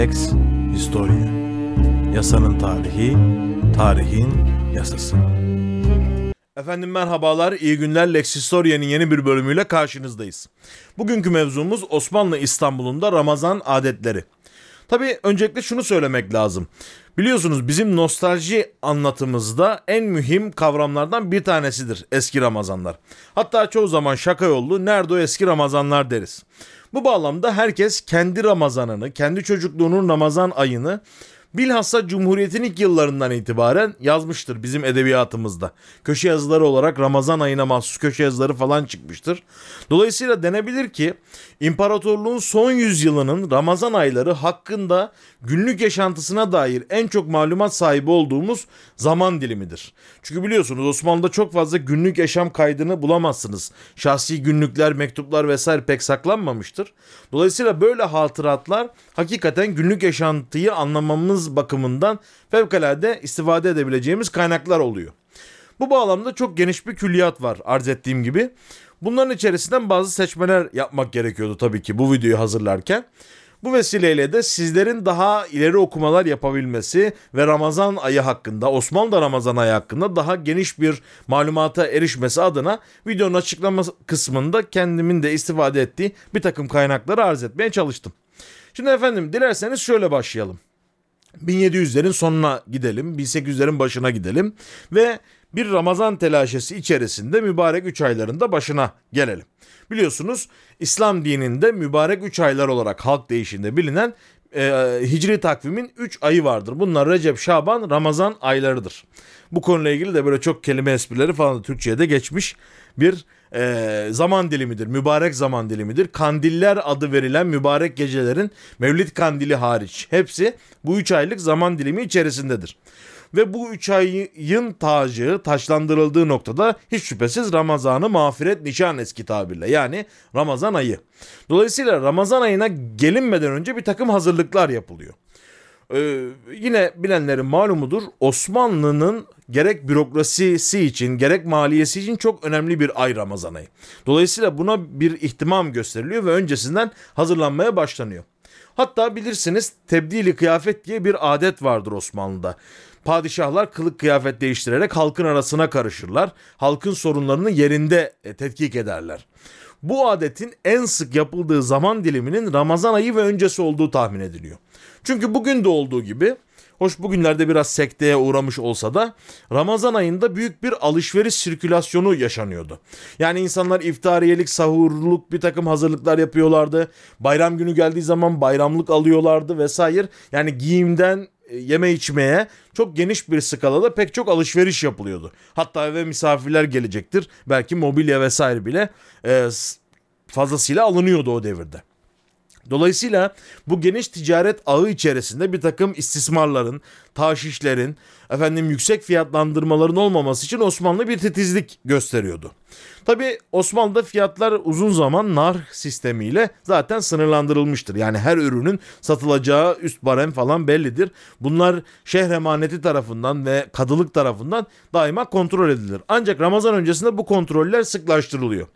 Lex Historia Yasanın tarihi, tarihin yasası. Efendim merhabalar, iyi günler. Lex Historia'nın yeni bir bölümüyle karşınızdayız. Bugünkü mevzumuz Osmanlı İstanbul'unda Ramazan adetleri. Tabii öncelikle şunu söylemek lazım. Biliyorsunuz bizim nostalji anlatımızda en mühim kavramlardan bir tanesidir eski Ramazanlar. Hatta çoğu zaman şaka yollu nerede o eski Ramazanlar deriz. Bu bağlamda herkes kendi Ramazanını, kendi çocukluğunun Ramazan ayını bilhassa Cumhuriyet'in ilk yıllarından itibaren yazmıştır bizim edebiyatımızda. Köşe yazıları olarak Ramazan ayına mahsus köşe yazıları falan çıkmıştır. Dolayısıyla denebilir ki imparatorluğun son yüzyılının Ramazan ayları hakkında günlük yaşantısına dair en çok malumat sahibi olduğumuz zaman dilimidir. Çünkü biliyorsunuz Osmanlı'da çok fazla günlük yaşam kaydını bulamazsınız. Şahsi günlükler, mektuplar vesaire pek saklanmamıştır. Dolayısıyla böyle hatıratlar hakikaten günlük yaşantıyı anlamamız bakımından fevkalade istifade edebileceğimiz kaynaklar oluyor. Bu bağlamda çok geniş bir külliyat var arz ettiğim gibi. Bunların içerisinden bazı seçmeler yapmak gerekiyordu tabii ki bu videoyu hazırlarken. Bu vesileyle de sizlerin daha ileri okumalar yapabilmesi ve Ramazan ayı hakkında, Osmanlı Ramazan ayı hakkında daha geniş bir malumata erişmesi adına videonun açıklama kısmında kendimin de istifade ettiği bir takım kaynakları arz etmeye çalıştım. Şimdi efendim dilerseniz şöyle başlayalım. 1700'lerin sonuna gidelim, 1800'lerin başına gidelim ve bir Ramazan telaşesi içerisinde mübarek 3 aylarında başına gelelim. Biliyorsunuz İslam dininde mübarek 3 aylar olarak halk değişinde bilinen e, hicri takvimin 3 ayı vardır. Bunlar Recep, Şaban, Ramazan aylarıdır. Bu konuyla ilgili de böyle çok kelime esprileri falan da Türkçe'ye de geçmiş bir e, zaman dilimidir. Mübarek zaman dilimidir. Kandiller adı verilen mübarek gecelerin Mevlid kandili hariç hepsi bu 3 aylık zaman dilimi içerisindedir. Ve bu üç ayın tacı taşlandırıldığı noktada hiç şüphesiz Ramazan'ı mağfiret nişan eski tabirle yani Ramazan ayı. Dolayısıyla Ramazan ayına gelinmeden önce bir takım hazırlıklar yapılıyor. Ee, yine bilenlerin malumudur Osmanlı'nın gerek bürokrasisi için gerek maliyesi için çok önemli bir ay Ramazan ayı. Dolayısıyla buna bir ihtimam gösteriliyor ve öncesinden hazırlanmaya başlanıyor. Hatta bilirsiniz tebdili kıyafet diye bir adet vardır Osmanlı'da. Padişahlar kılık kıyafet değiştirerek halkın arasına karışırlar. Halkın sorunlarını yerinde e, tetkik ederler. Bu adetin en sık yapıldığı zaman diliminin Ramazan ayı ve öncesi olduğu tahmin ediliyor. Çünkü bugün de olduğu gibi Hoş bugünlerde biraz sekteye uğramış olsa da Ramazan ayında büyük bir alışveriş sirkülasyonu yaşanıyordu. Yani insanlar iftariyelik, sahurluk bir takım hazırlıklar yapıyorlardı. Bayram günü geldiği zaman bayramlık alıyorlardı vesaire. Yani giyimden e, yeme içmeye çok geniş bir skalada pek çok alışveriş yapılıyordu. Hatta eve misafirler gelecektir. Belki mobilya vesaire bile e, fazlasıyla alınıyordu o devirde. Dolayısıyla bu geniş ticaret ağı içerisinde bir takım istismarların, taşişlerin, efendim yüksek fiyatlandırmaların olmaması için Osmanlı bir titizlik gösteriyordu. Tabi Osmanlı'da fiyatlar uzun zaman nar sistemiyle zaten sınırlandırılmıştır. Yani her ürünün satılacağı üst barem falan bellidir. Bunlar şehir emaneti tarafından ve kadılık tarafından daima kontrol edilir. Ancak Ramazan öncesinde bu kontroller sıklaştırılıyor.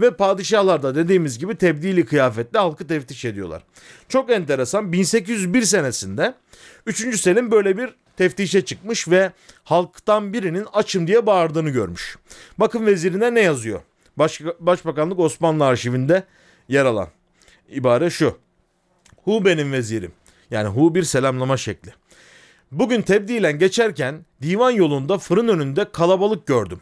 Ve padişahlar da dediğimiz gibi tebdili kıyafetle halkı teftiş ediyorlar. Çok enteresan 1801 senesinde 3. Selim böyle bir teftişe çıkmış ve halktan birinin açım diye bağırdığını görmüş. Bakın vezirine ne yazıyor? Baş, Başbakanlık Osmanlı arşivinde yer alan ibare şu. Hu benim vezirim. Yani hu bir selamlama şekli. Bugün tebdilen geçerken divan yolunda fırın önünde kalabalık gördüm.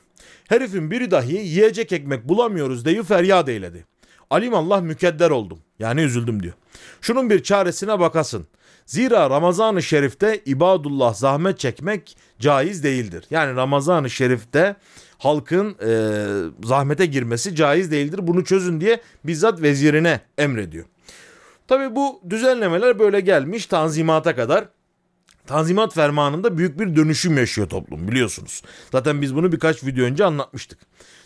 Herifin biri dahi yiyecek ekmek bulamıyoruz deyi feryat eyledi. Alim Allah mükedder oldum. Yani üzüldüm diyor. Şunun bir çaresine bakasın. Zira Ramazan-ı Şerif'te ibadullah zahmet çekmek caiz değildir. Yani Ramazan-ı Şerif'te halkın e, zahmete girmesi caiz değildir. Bunu çözün diye bizzat vezirine emrediyor. Tabi bu düzenlemeler böyle gelmiş tanzimata kadar. Tanzimat fermanında büyük bir dönüşüm yaşıyor toplum biliyorsunuz. Zaten biz bunu birkaç video önce anlatmıştık.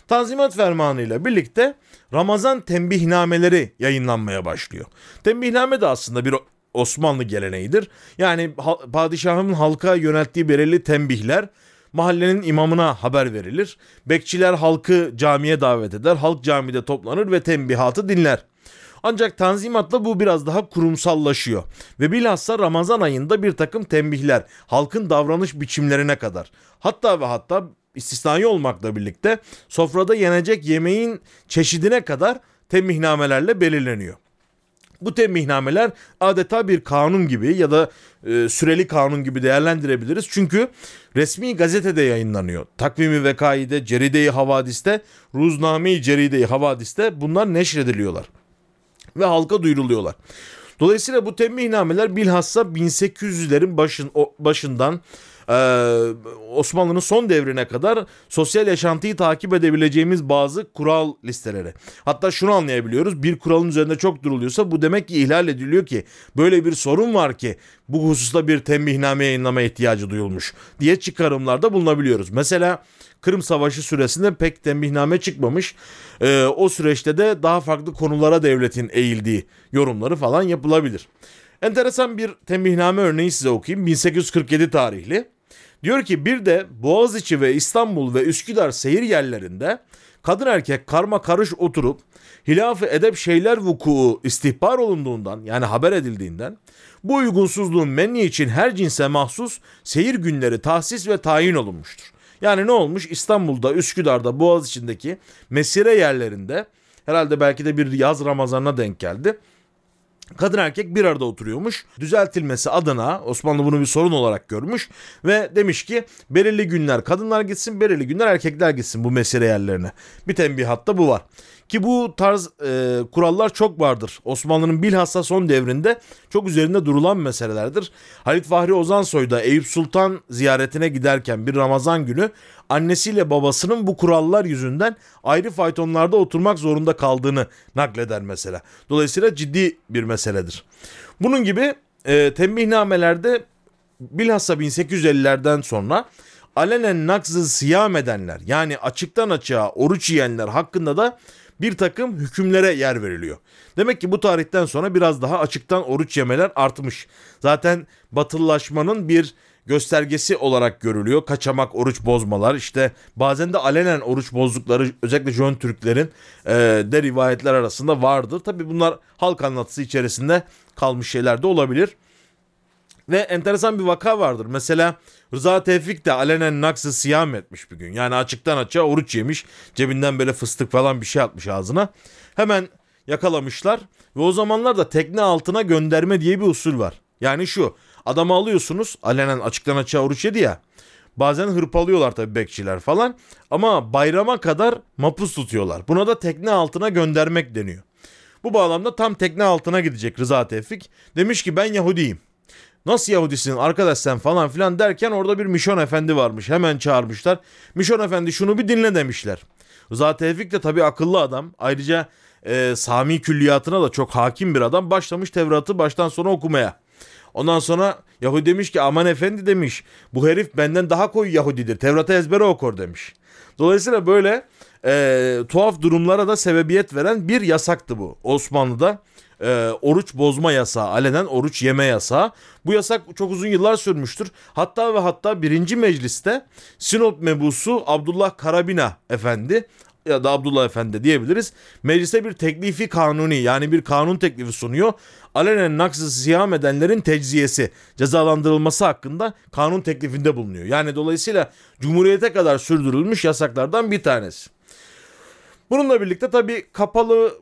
Tanzimat fermanı ile birlikte Ramazan tembihnameleri yayınlanmaya başlıyor. Tembihname de aslında bir Osmanlı geleneğidir. Yani padişahın halka yönelttiği belirli tembihler mahallenin imamına haber verilir. Bekçiler halkı camiye davet eder. Halk camide toplanır ve tembihatı dinler. Ancak tanzimatla bu biraz daha kurumsallaşıyor. Ve bilhassa Ramazan ayında bir takım tembihler halkın davranış biçimlerine kadar. Hatta ve hatta istisnai olmakla birlikte sofrada yenecek yemeğin çeşidine kadar tembihnamelerle belirleniyor. Bu tembihnameler adeta bir kanun gibi ya da e, süreli kanun gibi değerlendirebiliriz. Çünkü resmi gazetede yayınlanıyor. Takvimi Vekai'de, Ceride-i Havadis'te, Ruzname-i Ceride-i Havadis'te bunlar neşrediliyorlar. Ve halka duyuruluyorlar. Dolayısıyla bu tembihnameler bilhassa 1800'lerin başın, başından ee, Osmanlı'nın son devrine kadar sosyal yaşantıyı takip edebileceğimiz bazı kural listeleri. Hatta şunu anlayabiliyoruz. Bir kuralın üzerinde çok duruluyorsa bu demek ki ihlal ediliyor ki böyle bir sorun var ki bu hususta bir tembihname yayınlama ihtiyacı duyulmuş diye çıkarımlarda bulunabiliyoruz. Mesela Kırım Savaşı süresinde pek tembihname çıkmamış. Ee, o süreçte de daha farklı konulara devletin eğildiği yorumları falan yapılabilir. Enteresan bir tembihname örneği size okuyayım. 1847 tarihli. Diyor ki bir de Boğaziçi ve İstanbul ve Üsküdar seyir yerlerinde kadın erkek karma karış oturup hilaf-ı edep şeyler vuku istihbar olunduğundan yani haber edildiğinden bu uygunsuzluğun menni için her cinse mahsus seyir günleri tahsis ve tayin olunmuştur. Yani ne olmuş? İstanbul'da, Üsküdar'da, Boğaziçi'ndeki mesire yerlerinde herhalde belki de bir yaz Ramazan'a denk geldi kadın erkek bir arada oturuyormuş. Düzeltilmesi adına Osmanlı bunu bir sorun olarak görmüş ve demiş ki belirli günler kadınlar gitsin, belirli günler erkekler gitsin bu mesire yerlerine. Bir tembihatta bu var. Ki bu tarz e, kurallar çok vardır. Osmanlı'nın bilhassa son devrinde çok üzerinde durulan meselelerdir. Halit Fahri Ozansoy da Eyüp Sultan ziyaretine giderken bir Ramazan günü annesiyle babasının bu kurallar yüzünden ayrı faytonlarda oturmak zorunda kaldığını nakleder mesela. Dolayısıyla ciddi bir meseledir. Bunun gibi e, tembihnamelerde bilhassa 1850'lerden sonra alenen nakzı siyam edenler yani açıktan açığa oruç yiyenler hakkında da bir takım hükümlere yer veriliyor. Demek ki bu tarihten sonra biraz daha açıktan oruç yemeler artmış. Zaten batılılaşmanın bir göstergesi olarak görülüyor. Kaçamak oruç bozmalar işte bazen de alenen oruç bozdukları özellikle Jön Türklerin e, de rivayetler arasında vardır. Tabi bunlar halk anlatısı içerisinde kalmış şeyler de olabilir. Ve enteresan bir vaka vardır. Mesela Rıza Tevfik de alenen naksı siyam etmiş bir gün. Yani açıktan açığa oruç yemiş. Cebinden böyle fıstık falan bir şey atmış ağzına. Hemen yakalamışlar. Ve o zamanlar da tekne altına gönderme diye bir usul var. Yani şu adamı alıyorsunuz alenen açıktan açığa oruç yedi ya. Bazen hırpalıyorlar tabii bekçiler falan. Ama bayrama kadar mapus tutuyorlar. Buna da tekne altına göndermek deniyor. Bu bağlamda tam tekne altına gidecek Rıza Tevfik. Demiş ki ben Yahudiyim. Nasıl Yahudisin arkadaş sen falan filan derken orada bir Mişon Efendi varmış. Hemen çağırmışlar. Mişon Efendi şunu bir dinle demişler. Rıza Tevfik de tabii akıllı adam. Ayrıca e, Sami külliyatına da çok hakim bir adam. Başlamış Tevrat'ı baştan sona okumaya. Ondan sonra Yahudi demiş ki aman efendi demiş. Bu herif benden daha koyu Yahudidir. Tevrat'ı ezbere okur demiş. Dolayısıyla böyle e, tuhaf durumlara da sebebiyet veren bir yasaktı bu Osmanlı'da e, oruç bozma yasağı, alenen oruç yeme yasağı. Bu yasak çok uzun yıllar sürmüştür. Hatta ve hatta birinci mecliste Sinop mebusu Abdullah Karabina Efendi ya da Abdullah Efendi diyebiliriz. Meclise bir teklifi kanuni yani bir kanun teklifi sunuyor. Alenen naksı siyam edenlerin tecziyesi, cezalandırılması hakkında kanun teklifinde bulunuyor. Yani dolayısıyla Cumhuriyete kadar sürdürülmüş yasaklardan bir tanesi. Bununla birlikte tabii kapalı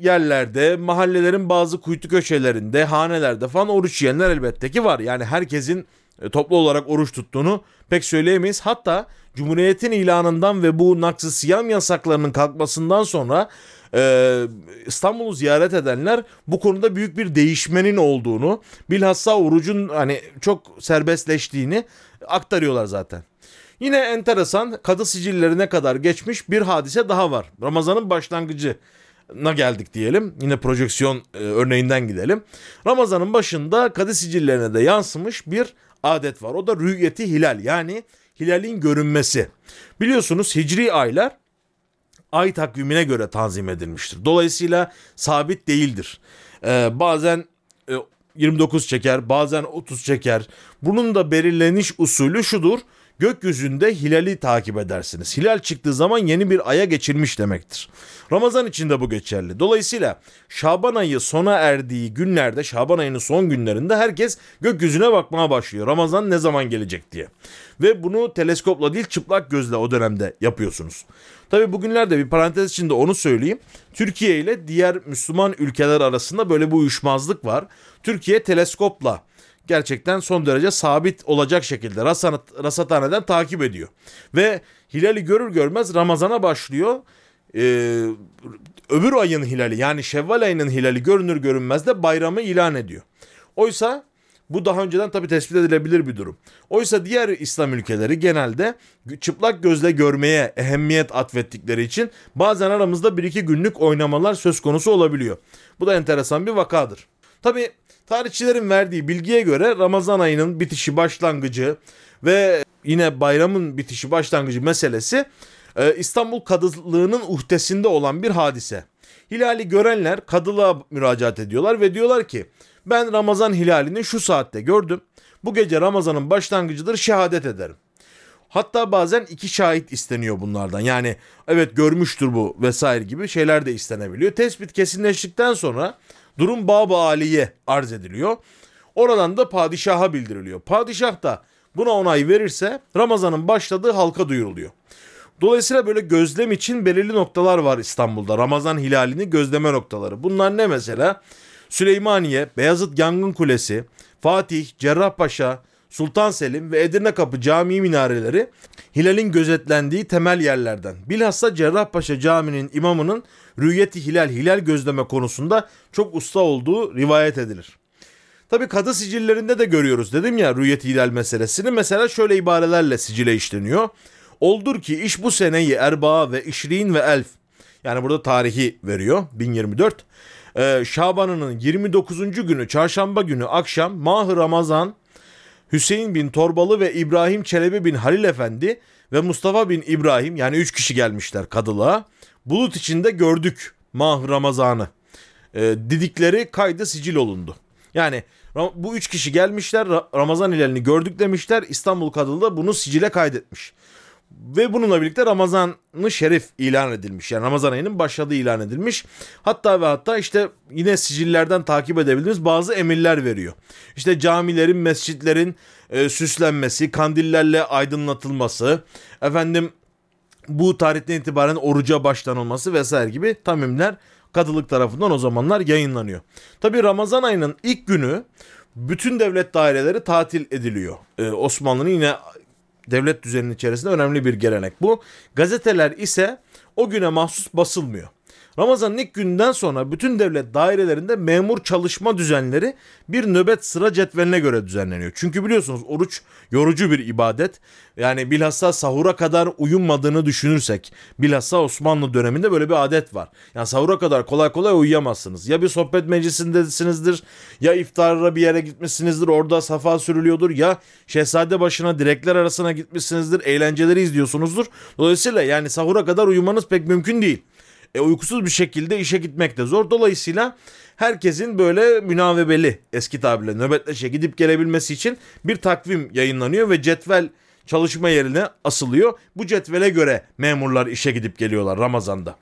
yerlerde, mahallelerin bazı kuytu köşelerinde, hanelerde falan oruç yiyenler elbette ki var. Yani herkesin e, toplu olarak oruç tuttuğunu pek söyleyemeyiz. Hatta Cumhuriyet'in ilanından ve bu naksı siyam yasaklarının kalkmasından sonra e, İstanbul'u ziyaret edenler bu konuda büyük bir değişmenin olduğunu, bilhassa orucun hani çok serbestleştiğini aktarıyorlar zaten. Yine enteresan kadı sicillerine kadar geçmiş bir hadise daha var. Ramazan'ın başlangıcı na geldik diyelim. Yine projeksiyon e, örneğinden gidelim. Ramazanın başında kadı sicillerine de yansımış bir adet var. O da rüyeti hilal yani hilalin görünmesi. Biliyorsunuz hicri aylar ay takvimine göre tanzim edilmiştir. Dolayısıyla sabit değildir. Ee, bazen e, 29 çeker, bazen 30 çeker. Bunun da belirleniş usulü şudur. Gökyüzünde hilali takip edersiniz. Hilal çıktığı zaman yeni bir aya geçilmiş demektir. Ramazan için de bu geçerli. Dolayısıyla Şaban ayı sona erdiği günlerde, Şaban ayının son günlerinde herkes gökyüzüne bakmaya başlıyor. Ramazan ne zaman gelecek diye. Ve bunu teleskopla değil çıplak gözle o dönemde yapıyorsunuz. Tabi bugünlerde bir parantez içinde onu söyleyeyim. Türkiye ile diğer Müslüman ülkeler arasında böyle bir uyuşmazlık var. Türkiye teleskopla gerçekten son derece sabit olacak şekilde rasat, rasathaneden takip ediyor. Ve hilali görür görmez Ramazan'a başlıyor. Ee, öbür ayın hilali yani Şevval ayının hilali görünür görünmez de bayramı ilan ediyor. Oysa bu daha önceden tabii tespit edilebilir bir durum. Oysa diğer İslam ülkeleri genelde çıplak gözle görmeye ehemmiyet atfettikleri için bazen aramızda bir iki günlük oynamalar söz konusu olabiliyor. Bu da enteresan bir vakadır. Tabii tarihçilerin verdiği bilgiye göre Ramazan ayının bitişi başlangıcı ve yine bayramın bitişi başlangıcı meselesi e, İstanbul Kadılığı'nın uhdesinde olan bir hadise. Hilali görenler kadılığa müracaat ediyorlar ve diyorlar ki ben Ramazan hilalini şu saatte gördüm. Bu gece Ramazan'ın başlangıcıdır şehadet ederim. Hatta bazen iki şahit isteniyor bunlardan. Yani evet görmüştür bu vesaire gibi şeyler de istenebiliyor. Tespit kesinleştikten sonra durum Bab-ı Ali'ye arz ediliyor. Oradan da padişaha bildiriliyor. Padişah da buna onay verirse Ramazan'ın başladığı halka duyuruluyor. Dolayısıyla böyle gözlem için belirli noktalar var İstanbul'da. Ramazan hilalini gözleme noktaları. Bunlar ne mesela? Süleymaniye, Beyazıt Yangın Kulesi, Fatih, Cerrahpaşa, Sultan Selim ve Edirne Kapı Camii minareleri hilalin gözetlendiği temel yerlerden. Bilhassa Cerrahpaşa Camii'nin imamının rüyeti hilal, hilal gözleme konusunda çok usta olduğu rivayet edilir. Tabi kadı sicillerinde de görüyoruz dedim ya rüyeti hilal meselesini. Mesela şöyle ibarelerle sicile işleniyor. Oldur ki iş bu seneyi erbaa ve işrin ve elf. Yani burada tarihi veriyor 1024 e, Şaban'ının 29. günü çarşamba günü akşam Mah Ramazan Hüseyin bin Torbalı ve İbrahim Çelebi bin Halil Efendi ve Mustafa bin İbrahim yani 3 kişi gelmişler kadılığa. Bulut içinde gördük Mah Ramazan'ı. E, didikleri kaydı sicil olundu. Yani bu üç kişi gelmişler Ramazan ilerini gördük demişler. İstanbul Kadılı da bunu sicile kaydetmiş. Ve bununla birlikte Ramazan-ı Şerif ilan edilmiş. Yani Ramazan ayının başladığı ilan edilmiş. Hatta ve hatta işte yine sicillerden takip edebildiğimiz bazı emirler veriyor. İşte camilerin, mescitlerin e, süslenmesi, kandillerle aydınlatılması, efendim bu tarihten itibaren oruca başlanılması vesaire gibi tamimler kadılık tarafından o zamanlar yayınlanıyor. Tabi Ramazan ayının ilk günü bütün devlet daireleri tatil ediliyor. Ee, Osmanlı'nın yine devlet düzeninin içerisinde önemli bir gelenek bu. Gazeteler ise o güne mahsus basılmıyor. Ramazan'ın ilk günden sonra bütün devlet dairelerinde memur çalışma düzenleri bir nöbet sıra cetveline göre düzenleniyor. Çünkü biliyorsunuz oruç yorucu bir ibadet. Yani bilhassa sahura kadar uyumadığını düşünürsek bilhassa Osmanlı döneminde böyle bir adet var. Yani sahura kadar kolay kolay uyuyamazsınız. Ya bir sohbet meclisindesinizdir ya iftara bir yere gitmişsinizdir orada safa sürülüyordur ya şehzade başına direkler arasına gitmişsinizdir eğlenceleri izliyorsunuzdur. Dolayısıyla yani sahura kadar uyumanız pek mümkün değil. E, uykusuz bir şekilde işe gitmek de zor. Dolayısıyla herkesin böyle münavebeli eski tabirle nöbetleşe gidip gelebilmesi için bir takvim yayınlanıyor ve cetvel çalışma yerine asılıyor. Bu cetvele göre memurlar işe gidip geliyorlar Ramazan'da.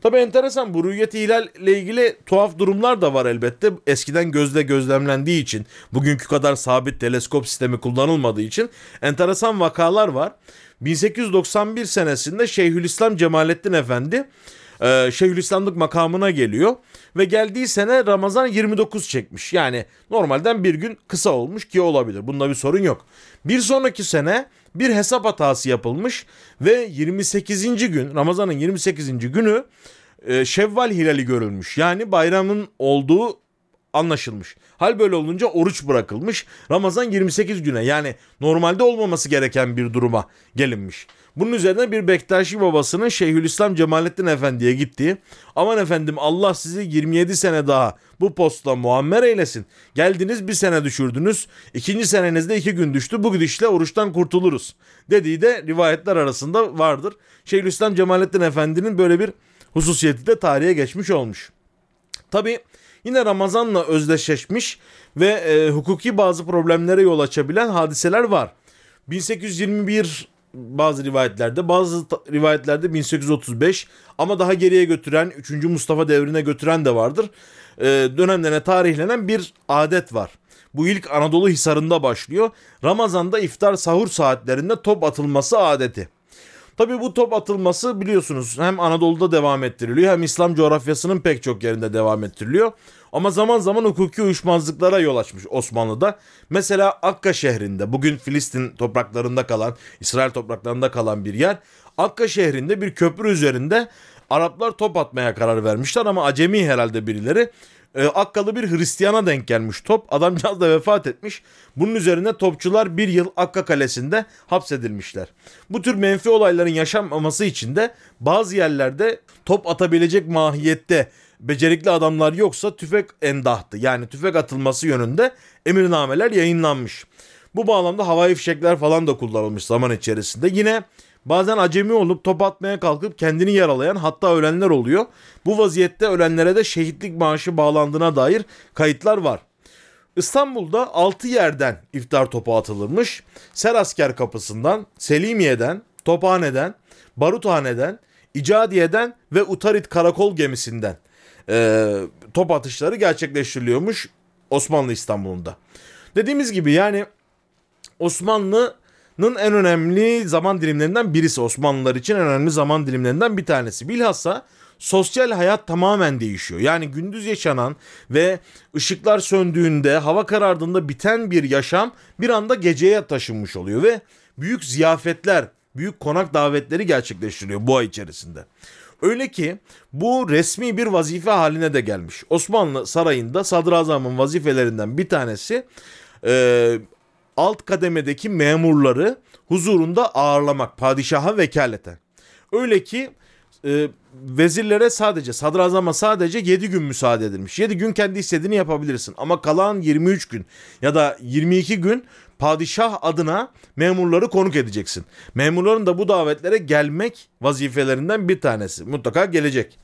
Tabi enteresan bu rüyeti hilal ile ilgili tuhaf durumlar da var elbette. Eskiden gözle gözlemlendiği için, bugünkü kadar sabit teleskop sistemi kullanılmadığı için enteresan vakalar var. 1891 senesinde Şeyhülislam Cemalettin Efendi e, Şeyhülislamlık makamına geliyor. Ve geldiği sene Ramazan 29 çekmiş. Yani normalden bir gün kısa olmuş ki olabilir. Bunda bir sorun yok. Bir sonraki sene bir hesap hatası yapılmış ve 28. gün Ramazan'ın 28. günü e, Şevval hilali görülmüş. Yani bayramın olduğu anlaşılmış. Hal böyle olunca oruç bırakılmış. Ramazan 28 güne yani normalde olmaması gereken bir duruma gelinmiş. Bunun üzerine bir Bektaşi babasının Şeyhülislam Cemalettin Efendi'ye gittiği aman efendim Allah sizi 27 sene daha bu posta muammer eylesin. Geldiniz bir sene düşürdünüz. ikinci senenizde iki gün düştü. Bu gidişle oruçtan kurtuluruz. Dediği de rivayetler arasında vardır. Şeyhülislam Cemalettin Efendi'nin böyle bir hususiyeti de tarihe geçmiş olmuş. Tabi yine Ramazan'la özdeşleşmiş ve e, hukuki bazı problemlere yol açabilen hadiseler var. 1821 bazı rivayetlerde, bazı rivayetlerde 1835 ama daha geriye götüren 3. Mustafa devrine götüren de vardır. Ee, dönemlerine tarihlenen bir adet var. Bu ilk Anadolu Hisarı'nda başlıyor. Ramazan'da iftar sahur saatlerinde top atılması adeti. Tabii bu top atılması biliyorsunuz hem Anadolu'da devam ettiriliyor hem İslam coğrafyasının pek çok yerinde devam ettiriliyor. Ama zaman zaman hukuki uyuşmazlıklara yol açmış Osmanlı'da. Mesela Akka şehrinde bugün Filistin topraklarında kalan, İsrail topraklarında kalan bir yer. Akka şehrinde bir köprü üzerinde Araplar top atmaya karar vermişler ama acemi herhalde birileri. Ee, Akkalı bir Hristiyana denk gelmiş top. Adamcağız da vefat etmiş. Bunun üzerine topçular bir yıl Akka Kalesi'nde hapsedilmişler. Bu tür menfi olayların yaşanmaması için de bazı yerlerde top atabilecek mahiyette becerikli adamlar yoksa tüfek endahtı. Yani tüfek atılması yönünde emirnameler yayınlanmış. Bu bağlamda havai fişekler falan da kullanılmış zaman içerisinde. Yine bazen acemi olup top atmaya kalkıp kendini yaralayan hatta ölenler oluyor. Bu vaziyette ölenlere de şehitlik maaşı bağlandığına dair kayıtlar var. İstanbul'da 6 yerden iftar topu atılırmış. Serasker kapısından, Selimiye'den, Tophane'den, Baruthane'den, İcadiye'den ve Utarit karakol gemisinden e, top atışları gerçekleştiriliyormuş Osmanlı İstanbul'unda. Dediğimiz gibi yani Osmanlı'nın en önemli zaman dilimlerinden birisi. Osmanlılar için en önemli zaman dilimlerinden bir tanesi. Bilhassa sosyal hayat tamamen değişiyor. Yani gündüz yaşanan ve ışıklar söndüğünde, hava karardığında biten bir yaşam bir anda geceye taşınmış oluyor ve büyük ziyafetler, büyük konak davetleri gerçekleştiriliyor bu ay içerisinde. Öyle ki bu resmi bir vazife haline de gelmiş. Osmanlı sarayında sadrazamın vazifelerinden bir tanesi e, alt kademedeki memurları huzurunda ağırlamak padişaha vekaleten. Öyle ki e, vezirlere sadece sadrazama sadece 7 gün müsaade edilmiş. 7 gün kendi istediğini yapabilirsin ama kalan 23 gün ya da 22 gün padişah adına memurları konuk edeceksin. Memurların da bu davetlere gelmek vazifelerinden bir tanesi. Mutlaka gelecek.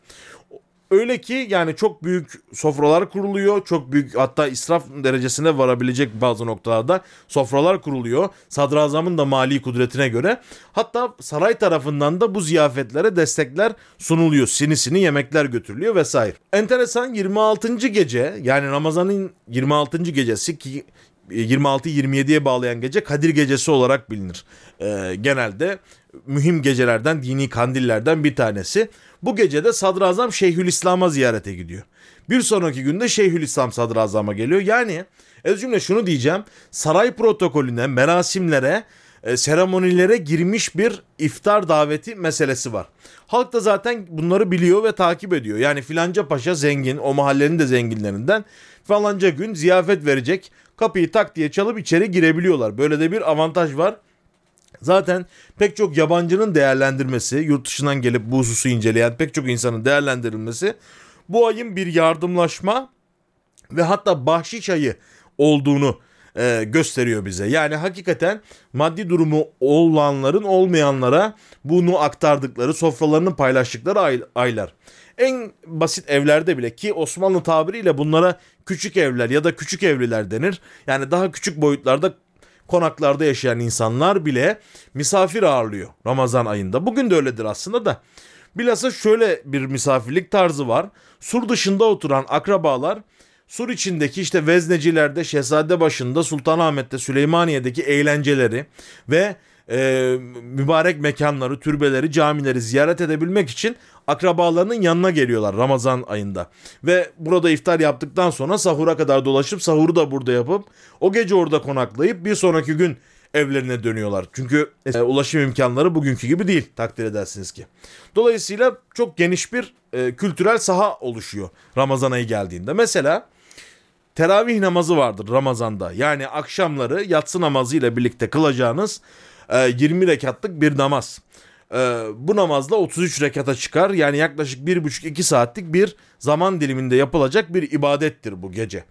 Öyle ki yani çok büyük sofralar kuruluyor. Çok büyük hatta israf derecesine varabilecek bazı noktalarda sofralar kuruluyor. Sadrazamın da mali kudretine göre. Hatta saray tarafından da bu ziyafetlere destekler sunuluyor. Sinisini yemekler götürülüyor vesaire. Enteresan 26. gece yani Ramazan'ın 26. gecesi ki 26-27'ye bağlayan gece Kadir Gecesi olarak bilinir. Ee, genelde mühim gecelerden, dini kandillerden bir tanesi. Bu gecede Sadrazam Şeyhülislam'a ziyarete gidiyor. Bir sonraki günde Şeyhülislam Sadrazam'a geliyor. Yani ez cümle şunu diyeceğim. Saray protokolüne, merasimlere, e, seremonilere girmiş bir iftar daveti meselesi var. Halk da zaten bunları biliyor ve takip ediyor. Yani filanca paşa zengin, o mahallenin de zenginlerinden falanca gün ziyafet verecek. Kapıyı tak diye çalıp içeri girebiliyorlar. Böyle de bir avantaj var. Zaten pek çok yabancının değerlendirmesi, yurt dışından gelip bu hususu inceleyen pek çok insanın değerlendirilmesi bu ayın bir yardımlaşma ve hatta bahşiş ayı olduğunu e, gösteriyor bize. Yani hakikaten maddi durumu olanların olmayanlara bunu aktardıkları, sofralarını paylaştıkları ay- aylar. En basit evlerde bile ki Osmanlı tabiriyle bunlara küçük evler ya da küçük evliler denir. Yani daha küçük boyutlarda konaklarda yaşayan insanlar bile misafir ağırlıyor Ramazan ayında. Bugün de öyledir aslında da. Bilhassa şöyle bir misafirlik tarzı var. Sur dışında oturan akrabalar Sur içindeki işte Veznecilerde, Şehzade başında, Sultanahmet'te, Süleymaniye'deki eğlenceleri ve e, mübarek mekanları, türbeleri, camileri ziyaret edebilmek için akrabalarının yanına geliyorlar Ramazan ayında. Ve burada iftar yaptıktan sonra sahura kadar dolaşıp sahuru da burada yapıp o gece orada konaklayıp bir sonraki gün evlerine dönüyorlar. Çünkü e, ulaşım imkanları bugünkü gibi değil takdir edersiniz ki. Dolayısıyla çok geniş bir e, kültürel saha oluşuyor Ramazan ayı geldiğinde. Mesela teravih namazı vardır Ramazan'da. Yani akşamları yatsı namazı ile birlikte kılacağınız e, 20 rekatlık bir namaz. E, bu namazla 33 rekata çıkar. Yani yaklaşık 1,5-2 saatlik bir zaman diliminde yapılacak bir ibadettir bu gece.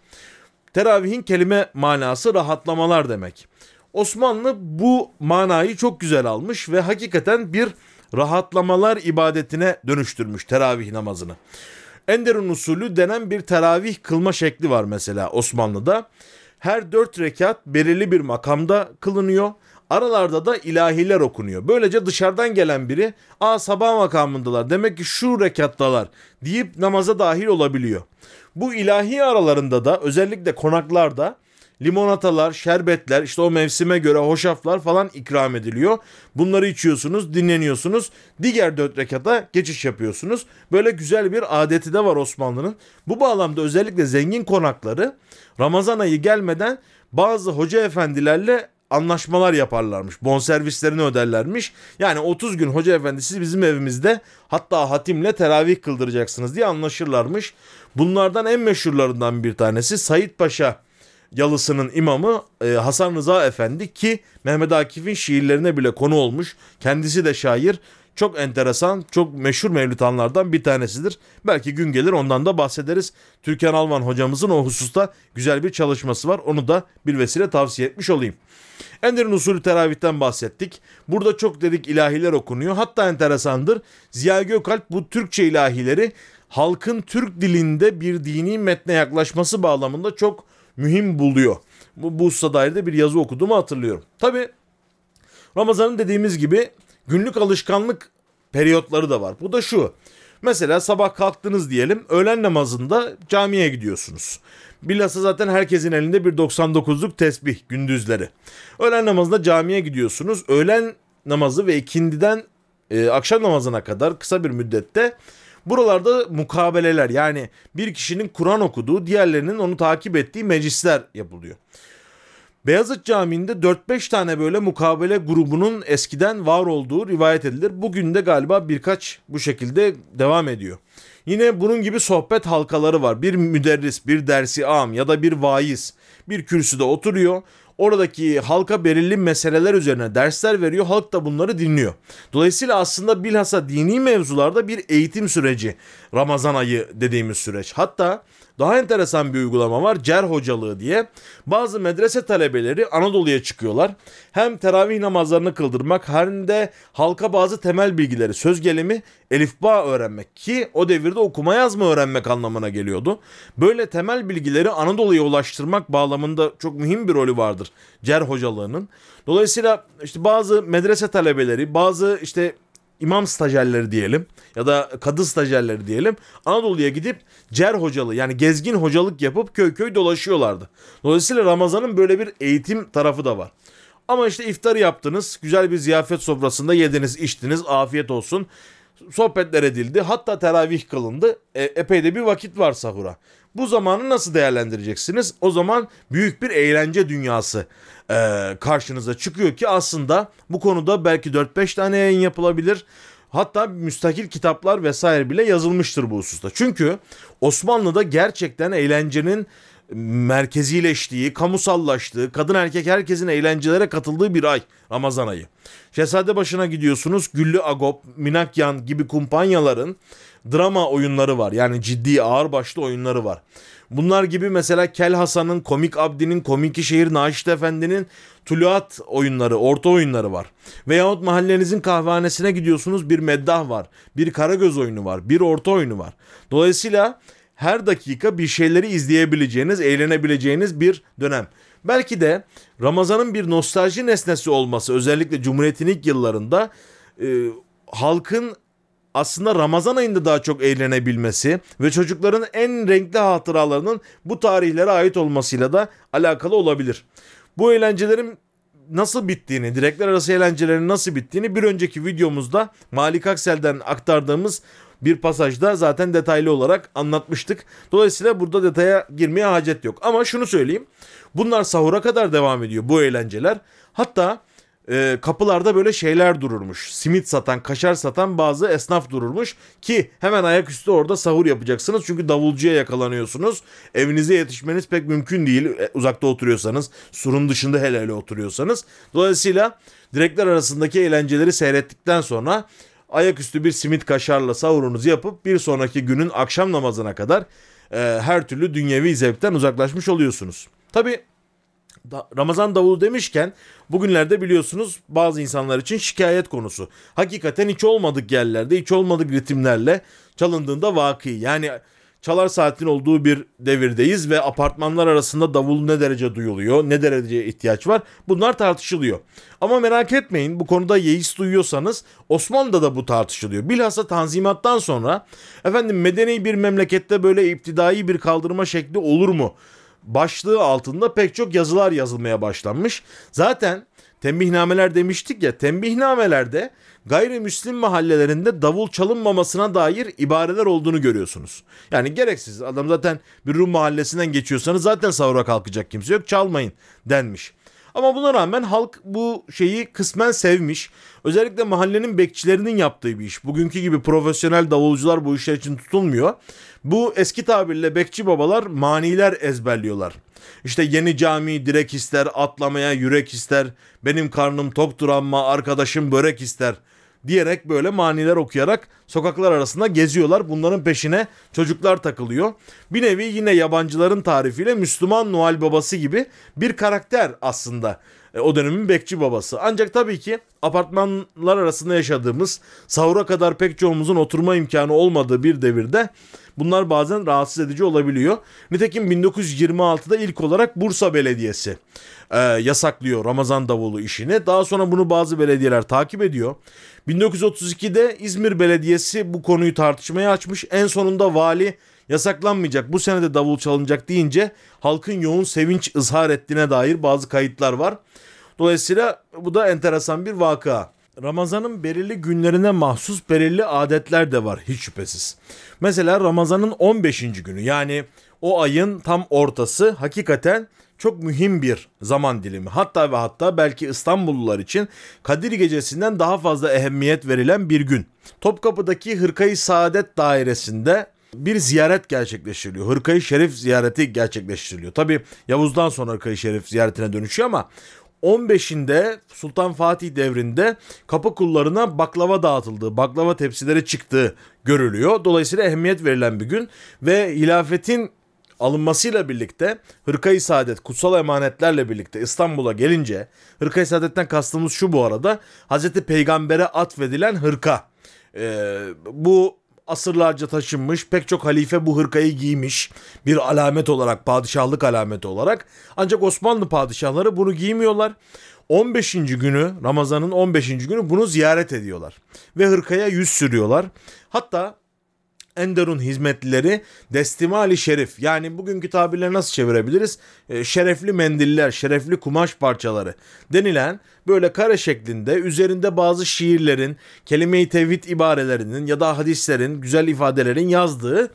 Teravihin kelime manası rahatlamalar demek. Osmanlı bu manayı çok güzel almış ve hakikaten bir rahatlamalar ibadetine dönüştürmüş teravih namazını. Enderun usulü denen bir teravih kılma şekli var mesela Osmanlı'da. Her dört rekat belirli bir makamda kılınıyor. Aralarda da ilahiler okunuyor. Böylece dışarıdan gelen biri aa sabah makamındalar demek ki şu rekattalar deyip namaza dahil olabiliyor. Bu ilahi aralarında da özellikle konaklarda limonatalar, şerbetler, işte o mevsime göre hoşaflar falan ikram ediliyor. Bunları içiyorsunuz, dinleniyorsunuz. Diğer dört rekata geçiş yapıyorsunuz. Böyle güzel bir adeti de var Osmanlı'nın. Bu bağlamda özellikle zengin konakları Ramazan ayı gelmeden bazı hoca efendilerle anlaşmalar yaparlarmış. Bonservislerini öderlermiş. Yani 30 gün hoca efendi siz bizim evimizde hatta hatimle teravih kıldıracaksınız diye anlaşırlarmış. Bunlardan en meşhurlarından bir tanesi Said Paşa Yalısı'nın imamı e, Hasan Rıza Efendi ki Mehmet Akif'in şiirlerine bile konu olmuş. Kendisi de şair. Çok enteresan, çok meşhur mevlütanlardan bir tanesidir. Belki gün gelir ondan da bahsederiz. Türkan Alman hocamızın o hususta güzel bir çalışması var. Onu da bir vesile tavsiye etmiş olayım. Ender'in usulü teravihten bahsettik. Burada çok dedik ilahiler okunuyor. Hatta enteresandır. Ziya Gökalp bu Türkçe ilahileri halkın Türk dilinde bir dini metne yaklaşması bağlamında çok mühim buluyor. Bu, bu hususa dair de bir yazı okuduğumu hatırlıyorum. Tabi Ramazan'ın dediğimiz gibi günlük alışkanlık periyotları da var. Bu da şu. Mesela sabah kalktınız diyelim öğlen namazında camiye gidiyorsunuz. Bilhassa zaten herkesin elinde bir 99'luk tesbih gündüzleri. Öğlen namazında camiye gidiyorsunuz. Öğlen namazı ve ikindiden e, akşam namazına kadar kısa bir müddette Buralarda mukabeleler yani bir kişinin Kur'an okuduğu, diğerlerinin onu takip ettiği meclisler yapılıyor. Beyazıt Camii'nde 4-5 tane böyle mukabele grubunun eskiden var olduğu rivayet edilir. Bugün de galiba birkaç bu şekilde devam ediyor. Yine bunun gibi sohbet halkaları var. Bir müderris, bir dersi am ya da bir vaiz bir kürsüde oturuyor. Oradaki halka belirli meseleler üzerine dersler veriyor. Halk da bunları dinliyor. Dolayısıyla aslında bilhassa dini mevzularda bir eğitim süreci. Ramazan ayı dediğimiz süreç. Hatta daha enteresan bir uygulama var. Cer hocalığı diye. Bazı medrese talebeleri Anadolu'ya çıkıyorlar. Hem teravih namazlarını kıldırmak hem de halka bazı temel bilgileri, söz gelimi, elifba öğrenmek ki o devirde okuma yazma öğrenmek anlamına geliyordu. Böyle temel bilgileri Anadolu'ya ulaştırmak bağlamında çok mühim bir rolü vardır Cer hocalığının. Dolayısıyla işte bazı medrese talebeleri, bazı işte imam stajyerleri diyelim ya da kadı stajyerleri diyelim Anadolu'ya gidip cer hocalığı yani gezgin hocalık yapıp köy köy dolaşıyorlardı. Dolayısıyla Ramazan'ın böyle bir eğitim tarafı da var. Ama işte iftarı yaptınız, güzel bir ziyafet sofrasında yediniz, içtiniz, afiyet olsun. Sohbetler edildi, hatta teravih kılındı. E, epey de bir vakit var sahura. Bu zamanı nasıl değerlendireceksiniz? O zaman büyük bir eğlence dünyası e, karşınıza çıkıyor ki aslında bu konuda belki 4-5 tane yayın yapılabilir. Hatta müstakil kitaplar vesaire bile yazılmıştır bu hususta. Çünkü Osmanlı'da gerçekten eğlencenin merkezileştiği, kamusallaştığı, kadın erkek herkesin eğlencelere katıldığı bir ay Ramazan ayı. Şehzade başına gidiyorsunuz Güllü Agop, Minakyan gibi kumpanyaların drama oyunları var. Yani ciddi ağır başlı oyunları var. Bunlar gibi mesela Kel Hasan'ın, Komik Abdi'nin, Komiki Şehir Naşit Efendi'nin tuluat oyunları, orta oyunları var. Veyahut mahallenizin kahvehanesine gidiyorsunuz bir meddah var. Bir karagöz oyunu var. Bir orta oyunu var. Dolayısıyla her dakika bir şeyleri izleyebileceğiniz, eğlenebileceğiniz bir dönem. Belki de Ramazan'ın bir nostalji nesnesi olması özellikle Cumhuriyet'in ilk yıllarında e, halkın aslında Ramazan ayında daha çok eğlenebilmesi ve çocukların en renkli hatıralarının bu tarihlere ait olmasıyla da alakalı olabilir. Bu eğlencelerin nasıl bittiğini, direkler arası eğlencelerin nasıl bittiğini bir önceki videomuzda Malik Aksel'den aktardığımız bir pasajda zaten detaylı olarak anlatmıştık. Dolayısıyla burada detaya girmeye hacet yok. Ama şunu söyleyeyim. Bunlar sahura kadar devam ediyor bu eğlenceler. Hatta e, kapılarda böyle şeyler dururmuş. Simit satan, kaşar satan bazı esnaf dururmuş ki hemen ayaküstü orada sahur yapacaksınız. Çünkü davulcuya yakalanıyorsunuz. Evinize yetişmeniz pek mümkün değil e, uzakta oturuyorsanız, surun dışında hele hele oturuyorsanız. Dolayısıyla direkler arasındaki eğlenceleri seyrettikten sonra ayaküstü bir simit kaşarla sahurunuzu yapıp bir sonraki günün akşam namazına kadar e, her türlü dünyevi zevkten uzaklaşmış oluyorsunuz. Tabi Ramazan davulu demişken bugünlerde biliyorsunuz bazı insanlar için şikayet konusu. Hakikaten hiç olmadık yerlerde, hiç olmadık ritimlerle çalındığında vakı. Yani çalar saatin olduğu bir devirdeyiz ve apartmanlar arasında davul ne derece duyuluyor, ne derece ihtiyaç var bunlar tartışılıyor. Ama merak etmeyin bu konuda yeis duyuyorsanız Osmanlı'da da bu tartışılıyor. Bilhassa Tanzimat'tan sonra efendim medeni bir memlekette böyle iptidai bir kaldırma şekli olur mu? Başlığı altında pek çok yazılar yazılmaya başlanmış. Zaten tembihnameler demiştik ya tembihnamelerde gayrimüslim mahallelerinde davul çalınmamasına dair ibareler olduğunu görüyorsunuz. Yani gereksiz adam zaten bir Rum mahallesinden geçiyorsanız zaten sahura kalkacak kimse yok çalmayın denmiş. Ama buna rağmen halk bu şeyi kısmen sevmiş. Özellikle mahallenin bekçilerinin yaptığı bir iş. Bugünkü gibi profesyonel davulcular bu işler için tutulmuyor. Bu eski tabirle bekçi babalar maniler ezberliyorlar. İşte yeni cami direk ister, atlamaya yürek ister, benim karnım toktur ama arkadaşım börek ister diyerek böyle maniler okuyarak sokaklar arasında geziyorlar. Bunların peşine çocuklar takılıyor. Bir nevi yine yabancıların tarifiyle Müslüman Noel babası gibi bir karakter aslında e, o dönemin bekçi babası. Ancak tabii ki apartmanlar arasında yaşadığımız sahura kadar pek çoğumuzun oturma imkanı olmadığı bir devirde bunlar bazen rahatsız edici olabiliyor. Nitekim 1926'da ilk olarak Bursa Belediyesi e, yasaklıyor Ramazan davulu işini. Daha sonra bunu bazı belediyeler takip ediyor. 1932'de İzmir Belediyesi bu konuyu tartışmaya açmış. En sonunda vali yasaklanmayacak bu senede davul çalınacak deyince halkın yoğun sevinç ızhar ettiğine dair bazı kayıtlar var. Dolayısıyla bu da enteresan bir vaka. Ramazan'ın belirli günlerine mahsus belirli adetler de var hiç şüphesiz. Mesela Ramazan'ın 15. günü yani o ayın tam ortası hakikaten çok mühim bir zaman dilimi. Hatta ve hatta belki İstanbullular için Kadir Gecesi'nden daha fazla ehemmiyet verilen bir gün. Topkapı'daki Hırkayı Saadet Dairesi'nde bir ziyaret gerçekleştiriliyor. Hırkayı Şerif ziyareti gerçekleştiriliyor. Tabi Yavuz'dan sonra Hırkayı Şerif ziyaretine dönüşüyor ama 15'inde Sultan Fatih devrinde kapı kullarına baklava dağıtıldığı, baklava tepsileri çıktığı görülüyor. Dolayısıyla ehemmiyet verilen bir gün ve hilafetin alınmasıyla birlikte Hırkayı Saadet kutsal emanetlerle birlikte İstanbul'a gelince Hırkayı Saadet'ten kastımız şu bu arada Hazreti Peygamber'e atfedilen hırka. Ee, bu asırlarca taşınmış pek çok halife bu hırkayı giymiş bir alamet olarak padişahlık alameti olarak ancak Osmanlı padişahları bunu giymiyorlar 15. günü Ramazan'ın 15. günü bunu ziyaret ediyorlar ve hırkaya yüz sürüyorlar hatta Enderun hizmetlileri Destimali Şerif yani bugünkü tabirle nasıl çevirebiliriz? E, şerefli mendiller, şerefli kumaş parçaları denilen böyle kare şeklinde üzerinde bazı şiirlerin, kelime-i tevhid ibarelerinin ya da hadislerin, güzel ifadelerin yazdığı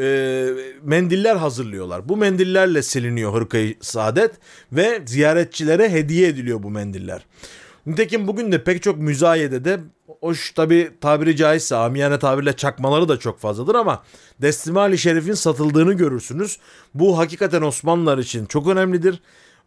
e, mendiller hazırlıyorlar. Bu mendillerle siliniyor hırkayı saadet ve ziyaretçilere hediye ediliyor bu mendiller. Nitekim bugün de pek çok müzayede de hoş tabi tabiri caizse amiyane tabirle çakmaları da çok fazladır ama Destimali Şerif'in satıldığını görürsünüz. Bu hakikaten Osmanlılar için çok önemlidir.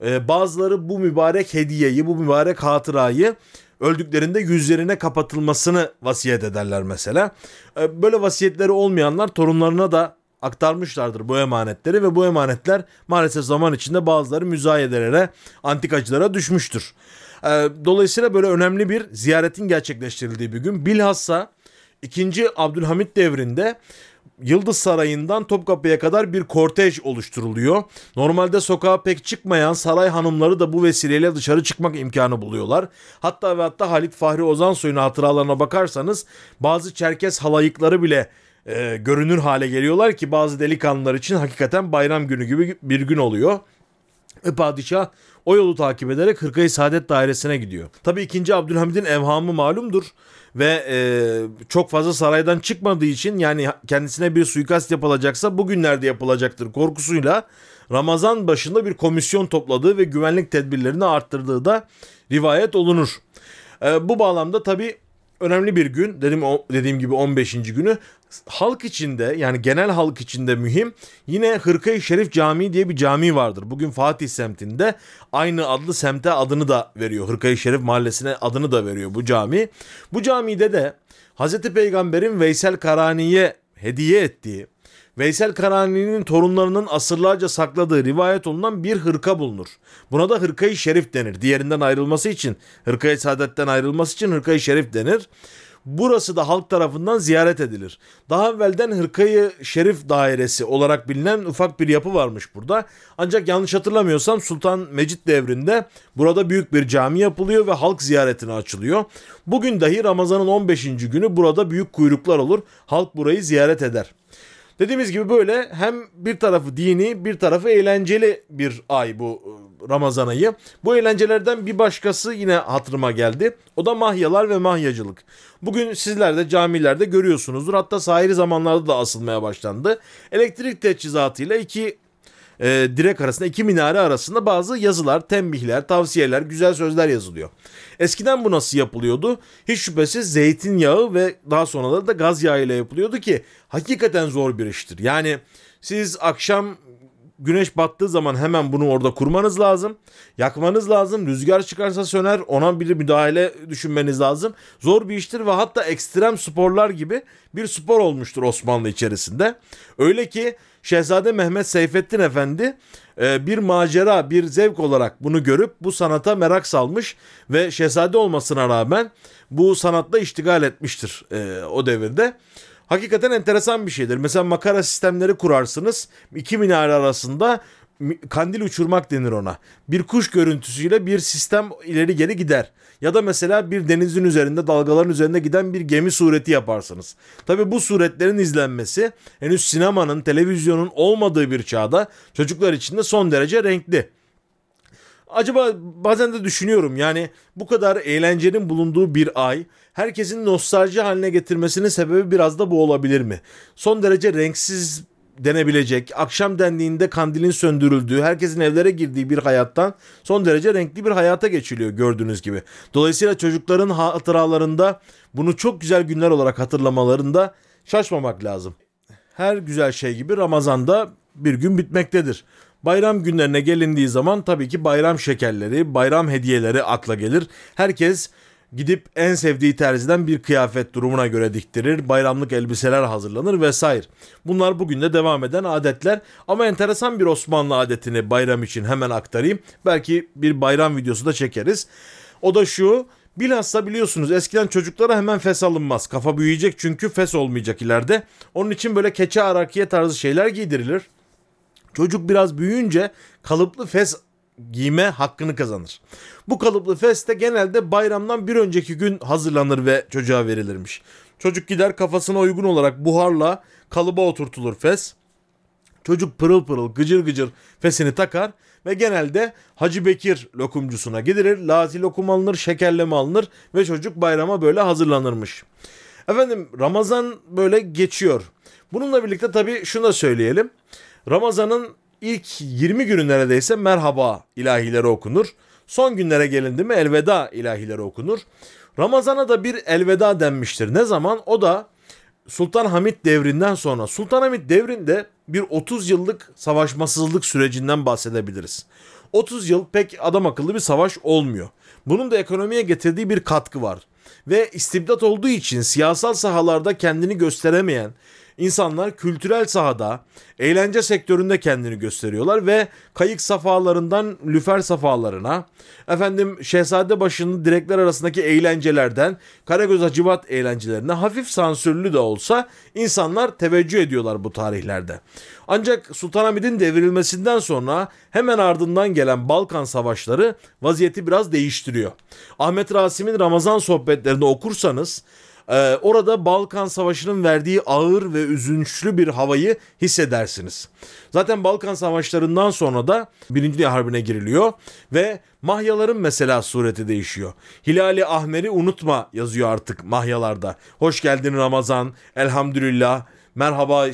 Ee, bazıları bu mübarek hediyeyi, bu mübarek hatırayı öldüklerinde yüzlerine kapatılmasını vasiyet ederler mesela. Ee, böyle vasiyetleri olmayanlar torunlarına da aktarmışlardır bu emanetleri ve bu emanetler maalesef zaman içinde bazıları müzayedelere, antikacılara düşmüştür. Ee, dolayısıyla böyle önemli bir ziyaretin gerçekleştirildiği bir gün. Bilhassa 2. Abdülhamit devrinde Yıldız Sarayı'ndan Topkapı'ya kadar bir kortej oluşturuluyor. Normalde sokağa pek çıkmayan saray hanımları da bu vesileyle dışarı çıkmak imkanı buluyorlar. Hatta ve hatta Halit Fahri Ozansoy'un hatıralarına bakarsanız bazı Çerkes halayıkları bile e, görünür hale geliyorlar ki bazı delikanlılar için hakikaten bayram günü gibi bir gün oluyor. Ve padişah o yolu takip ederek Hırkayı Saadet Dairesi'ne gidiyor. Tabii 2. Abdülhamid'in evhamı malumdur ve e, çok fazla saraydan çıkmadığı için yani kendisine bir suikast yapılacaksa bugünlerde yapılacaktır korkusuyla Ramazan başında bir komisyon topladığı ve güvenlik tedbirlerini arttırdığı da rivayet olunur. E, bu bağlamda tabii önemli bir gün. Dedim dediğim gibi 15. günü halk içinde yani genel halk içinde mühim. Yine Hırkayı Şerif Camii diye bir cami vardır. Bugün Fatih semtinde aynı adlı semte adını da veriyor. Hırkayı Şerif mahallesine adını da veriyor bu cami. Bu camide de Hazreti Peygamber'in Veysel Karani'ye hediye ettiği Veysel Karani'nin torunlarının asırlarca sakladığı rivayet olunan bir hırka bulunur. Buna da hırkayı şerif denir. Diğerinden ayrılması için, hırkayı saadetten ayrılması için hırkayı şerif denir. Burası da halk tarafından ziyaret edilir. Daha evvelden Hırkayı Şerif Dairesi olarak bilinen ufak bir yapı varmış burada. Ancak yanlış hatırlamıyorsam Sultan Mecit devrinde burada büyük bir cami yapılıyor ve halk ziyaretine açılıyor. Bugün dahi Ramazan'ın 15. günü burada büyük kuyruklar olur. Halk burayı ziyaret eder. Dediğimiz gibi böyle hem bir tarafı dini bir tarafı eğlenceli bir ay bu e, Ramazan ayı. Bu eğlencelerden bir başkası yine hatırıma geldi. O da mahyalar ve mahyacılık. Bugün sizler de camilerde görüyorsunuzdur. Hatta sahili zamanlarda da asılmaya başlandı. Elektrik teçhizatıyla iki e, direk arasında iki minare arasında bazı yazılar, tembihler, tavsiyeler, güzel sözler yazılıyor. Eskiden bu nasıl yapılıyordu? Hiç şüphesiz zeytinyağı ve daha sonra da gaz yağı ile yapılıyordu ki hakikaten zor bir iştir. Yani siz akşam güneş battığı zaman hemen bunu orada kurmanız lazım. Yakmanız lazım. Rüzgar çıkarsa söner. Ona bir müdahale düşünmeniz lazım. Zor bir iştir ve hatta ekstrem sporlar gibi bir spor olmuştur Osmanlı içerisinde. Öyle ki Şehzade Mehmet Seyfettin Efendi e, bir macera, bir zevk olarak bunu görüp bu sanata merak salmış ve şehzade olmasına rağmen bu sanatla iştigal etmiştir e, o devirde. Hakikaten enteresan bir şeydir. Mesela makara sistemleri kurarsınız. iki minare arasında kandil uçurmak denir ona. Bir kuş görüntüsüyle bir sistem ileri geri gider. Ya da mesela bir denizin üzerinde dalgaların üzerinde giden bir gemi sureti yaparsınız. Tabi bu suretlerin izlenmesi henüz sinemanın, televizyonun olmadığı bir çağda çocuklar için de son derece renkli. Acaba bazen de düşünüyorum yani bu kadar eğlencenin bulunduğu bir ay herkesin nostalji haline getirmesinin sebebi biraz da bu olabilir mi? Son derece renksiz denebilecek, akşam dendiğinde kandilin söndürüldüğü, herkesin evlere girdiği bir hayattan son derece renkli bir hayata geçiliyor gördüğünüz gibi. Dolayısıyla çocukların hatıralarında bunu çok güzel günler olarak hatırlamalarında şaşmamak lazım. Her güzel şey gibi Ramazan'da bir gün bitmektedir. Bayram günlerine gelindiği zaman tabii ki bayram şekerleri, bayram hediyeleri akla gelir. Herkes gidip en sevdiği terziden bir kıyafet durumuna göre diktirir, bayramlık elbiseler hazırlanır vesaire. Bunlar bugün de devam eden adetler ama enteresan bir Osmanlı adetini bayram için hemen aktarayım. Belki bir bayram videosu da çekeriz. O da şu, Bilhassa biliyorsunuz eskiden çocuklara hemen fes alınmaz. Kafa büyüyecek çünkü fes olmayacak ileride. Onun için böyle keçe arakiye tarzı şeyler giydirilir. Çocuk biraz büyüyünce kalıplı fes giyme hakkını kazanır. Bu kalıplı feste genelde bayramdan bir önceki gün hazırlanır ve çocuğa verilirmiş. Çocuk gider kafasına uygun olarak buharla kalıba oturtulur fes. Çocuk pırıl pırıl gıcır gıcır fesini takar ve genelde Hacı Bekir lokumcusuna gidilir. Lazi lokum alınır, şekerleme alınır ve çocuk bayrama böyle hazırlanırmış. Efendim Ramazan böyle geçiyor. Bununla birlikte tabii şunu da söyleyelim. Ramazan'ın ilk 20 günü neredeyse merhaba ilahileri okunur. Son günlere gelindi mi elveda ilahileri okunur. Ramazan'a da bir elveda denmiştir. Ne zaman? O da Sultan Hamit devrinden sonra. Sultan Hamit devrinde bir 30 yıllık savaşmasızlık sürecinden bahsedebiliriz. 30 yıl pek adam akıllı bir savaş olmuyor. Bunun da ekonomiye getirdiği bir katkı var. Ve istibdat olduğu için siyasal sahalarda kendini gösteremeyen, insanlar kültürel sahada, eğlence sektöründe kendini gösteriyorlar ve kayık safalarından lüfer safalarına, efendim Şehzade başının direkler arasındaki eğlencelerden Karagöz Hacivat eğlencelerine hafif sansürlü de olsa insanlar teveccüh ediyorlar bu tarihlerde. Ancak Sultanahmet'in devrilmesinden sonra hemen ardından gelen Balkan savaşları vaziyeti biraz değiştiriyor. Ahmet Rasim'in Ramazan sohbetlerini okursanız ee, orada Balkan Savaşı'nın verdiği ağır ve üzünçlü bir havayı hissedersiniz. Zaten Balkan Savaşları'ndan sonra da Birinci Dünya Harbi'ne giriliyor ve mahyaların mesela sureti değişiyor. Hilali Ahmer'i unutma yazıyor artık mahyalarda. Hoş geldin Ramazan, elhamdülillah, merhaba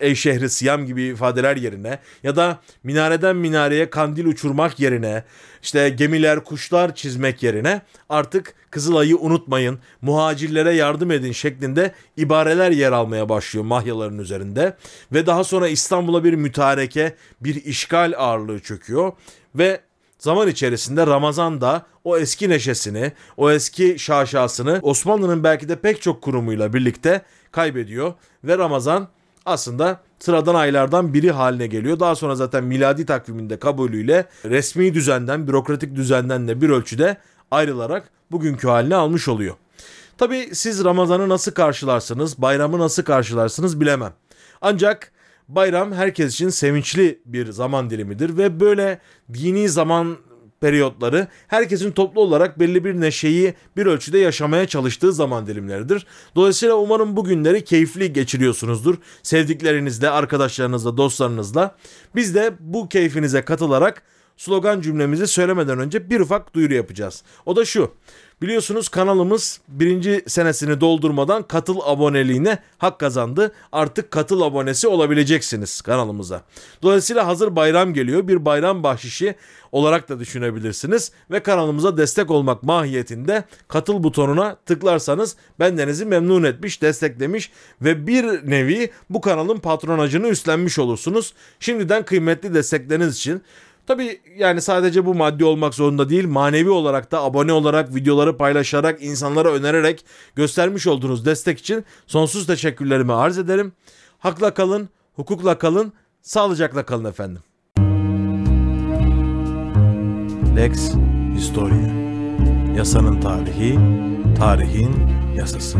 ey şehri siyam gibi ifadeler yerine ya da minareden minareye kandil uçurmak yerine işte gemiler kuşlar çizmek yerine artık Kızılay'ı unutmayın muhacirlere yardım edin şeklinde ibareler yer almaya başlıyor mahyaların üzerinde. Ve daha sonra İstanbul'a bir mütareke bir işgal ağırlığı çöküyor. Ve zaman içerisinde Ramazan da o eski neşesini, o eski şaşasını Osmanlı'nın belki de pek çok kurumuyla birlikte kaybediyor ve Ramazan aslında sıradan aylardan biri haline geliyor. Daha sonra zaten miladi takviminde kabulüyle resmi düzenden, bürokratik düzenden de bir ölçüde ayrılarak bugünkü haline almış oluyor. Tabi siz Ramazan'ı nasıl karşılarsınız, bayramı nasıl karşılarsınız bilemem. Ancak bayram herkes için sevinçli bir zaman dilimidir ve böyle dini zaman periyotları herkesin toplu olarak belli bir neşeyi bir ölçüde yaşamaya çalıştığı zaman dilimleridir. Dolayısıyla umarım bu günleri keyifli geçiriyorsunuzdur. Sevdiklerinizle, arkadaşlarınızla, dostlarınızla. Biz de bu keyfinize katılarak slogan cümlemizi söylemeden önce bir ufak duyuru yapacağız. O da şu. Biliyorsunuz kanalımız birinci senesini doldurmadan katıl aboneliğine hak kazandı. Artık katıl abonesi olabileceksiniz kanalımıza. Dolayısıyla hazır bayram geliyor. Bir bayram bahşişi olarak da düşünebilirsiniz. Ve kanalımıza destek olmak mahiyetinde katıl butonuna tıklarsanız bendenizi memnun etmiş, desteklemiş ve bir nevi bu kanalın patronajını üstlenmiş olursunuz. Şimdiden kıymetli destekleriniz için Tabi yani sadece bu maddi olmak zorunda değil manevi olarak da abone olarak videoları paylaşarak insanlara önererek göstermiş olduğunuz destek için sonsuz teşekkürlerimi arz ederim. Hakla kalın, hukukla kalın, sağlıcakla kalın efendim. Lex Historia Yasanın tarihi, tarihin yasası.